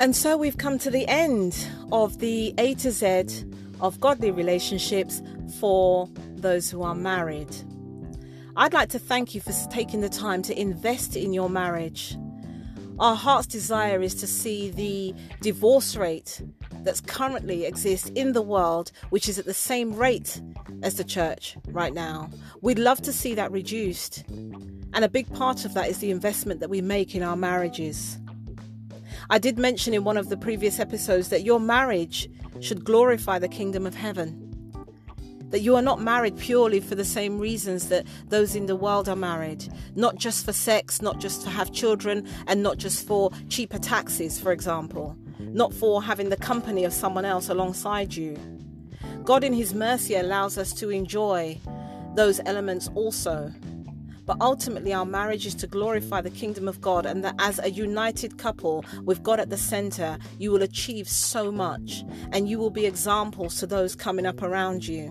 And so we've come to the end of the A to Z of godly relationships for those who are married. I'd like to thank you for taking the time to invest in your marriage. Our heart's desire is to see the divorce rate that's currently exists in the world, which is at the same rate as the church right now. We'd love to see that reduced. And a big part of that is the investment that we make in our marriages. I did mention in one of the previous episodes that your marriage should glorify the kingdom of heaven. That you are not married purely for the same reasons that those in the world are married. Not just for sex, not just to have children, and not just for cheaper taxes, for example. Not for having the company of someone else alongside you. God, in His mercy, allows us to enjoy those elements also. But ultimately, our marriage is to glorify the kingdom of God, and that as a united couple with God at the center, you will achieve so much and you will be examples to those coming up around you.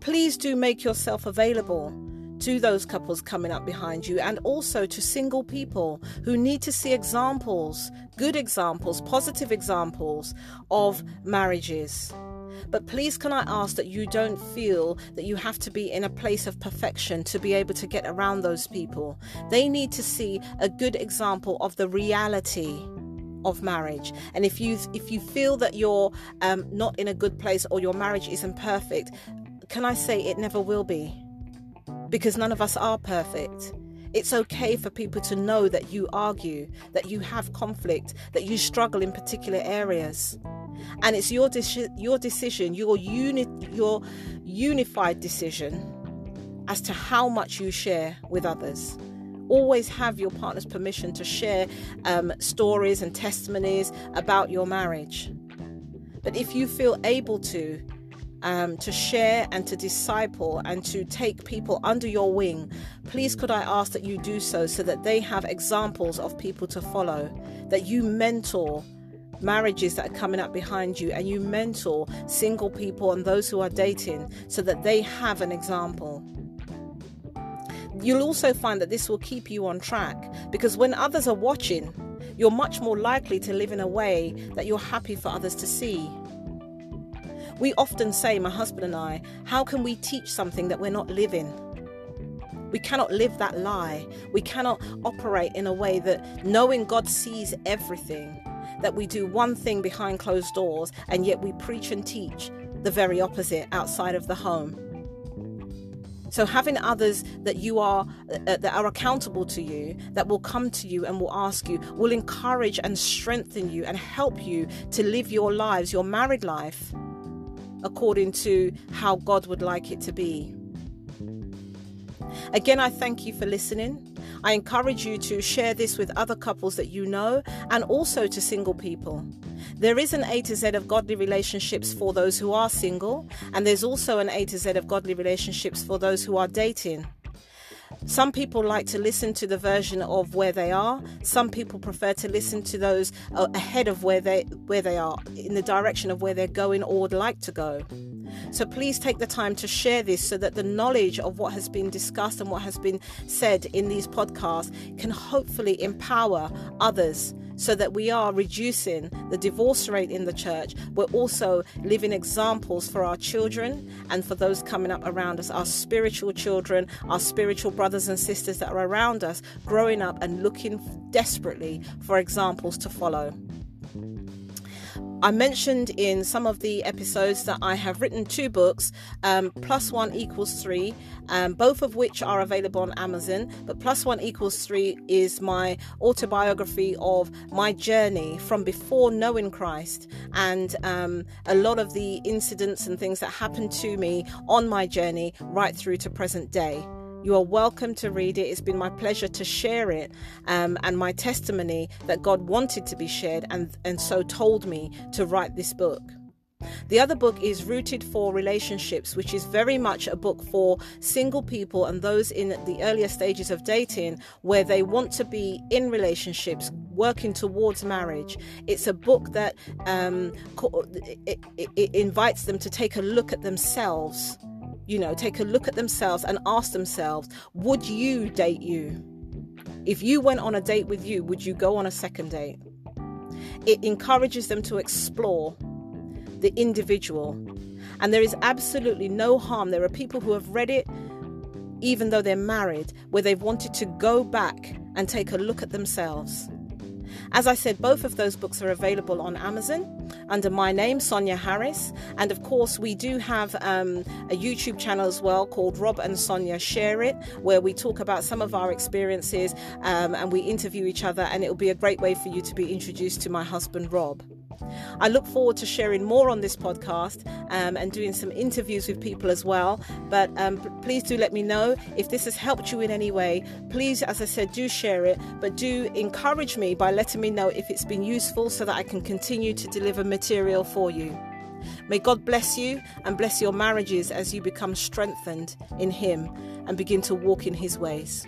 Please do make yourself available to those couples coming up behind you and also to single people who need to see examples, good examples, positive examples of marriages. But please, can I ask that you don't feel that you have to be in a place of perfection to be able to get around those people? They need to see a good example of the reality of marriage and if you if you feel that you're um, not in a good place or your marriage isn't perfect can i say it never will be because none of us are perfect it's okay for people to know that you argue, that you have conflict, that you struggle in particular areas. And it's your, de- your decision, your, uni- your unified decision as to how much you share with others. Always have your partner's permission to share um, stories and testimonies about your marriage. But if you feel able to, um, to share and to disciple and to take people under your wing, please could I ask that you do so so that they have examples of people to follow, that you mentor marriages that are coming up behind you and you mentor single people and those who are dating so that they have an example. You'll also find that this will keep you on track because when others are watching, you're much more likely to live in a way that you're happy for others to see. We often say, my husband and I, how can we teach something that we're not living? We cannot live that lie. We cannot operate in a way that knowing God sees everything, that we do one thing behind closed doors and yet we preach and teach the very opposite outside of the home. So having others that you are uh, that are accountable to you, that will come to you and will ask you, will encourage and strengthen you and help you to live your lives, your married life according to how God would like it to be. Again, I thank you for listening. I encourage you to share this with other couples that you know and also to single people. There is an A to Z of godly relationships for those who are single, and there's also an A to Z of godly relationships for those who are dating. Some people like to listen to the version of where they are. Some people prefer to listen to those uh, ahead of where they where they are in the direction of where they're going or would like to go. So please take the time to share this so that the knowledge of what has been discussed and what has been said in these podcasts can hopefully empower others so that we are reducing the divorce rate in the church. We're also living examples for our children and for those coming up around us, our spiritual children, our spiritual brothers and sisters that are around us, growing up and looking desperately for examples to follow. I mentioned in some of the episodes that I have written two books, um, Plus One Equals Three, um, both of which are available on Amazon. But Plus One Equals Three is my autobiography of my journey from before knowing Christ and um, a lot of the incidents and things that happened to me on my journey right through to present day. You are welcome to read it. It's been my pleasure to share it um, and my testimony that God wanted to be shared and, and so told me to write this book. The other book is Rooted for Relationships, which is very much a book for single people and those in the earlier stages of dating where they want to be in relationships, working towards marriage. It's a book that um, it, it, it invites them to take a look at themselves you know, take a look at themselves and ask themselves, would you date you? If you went on a date with you, would you go on a second date? it encourages them to explore the individual. And there is absolutely no harm. There are people who have read it, even though they're married, where they've wanted to go back and take a look at themselves. As I said, both of those books are available on Amazon under my name, Sonia Harris. And of course, we do have um, a YouTube channel as well called Rob and Sonia Share It, where we talk about some of our experiences um, and we interview each other. And it will be a great way for you to be introduced to my husband, Rob. I look forward to sharing more on this podcast um, and doing some interviews with people as well. But um, please do let me know if this has helped you in any way. Please, as I said, do share it, but do encourage me by letting me know if it's been useful so that I can continue to deliver material for you. May God bless you and bless your marriages as you become strengthened in Him and begin to walk in His ways.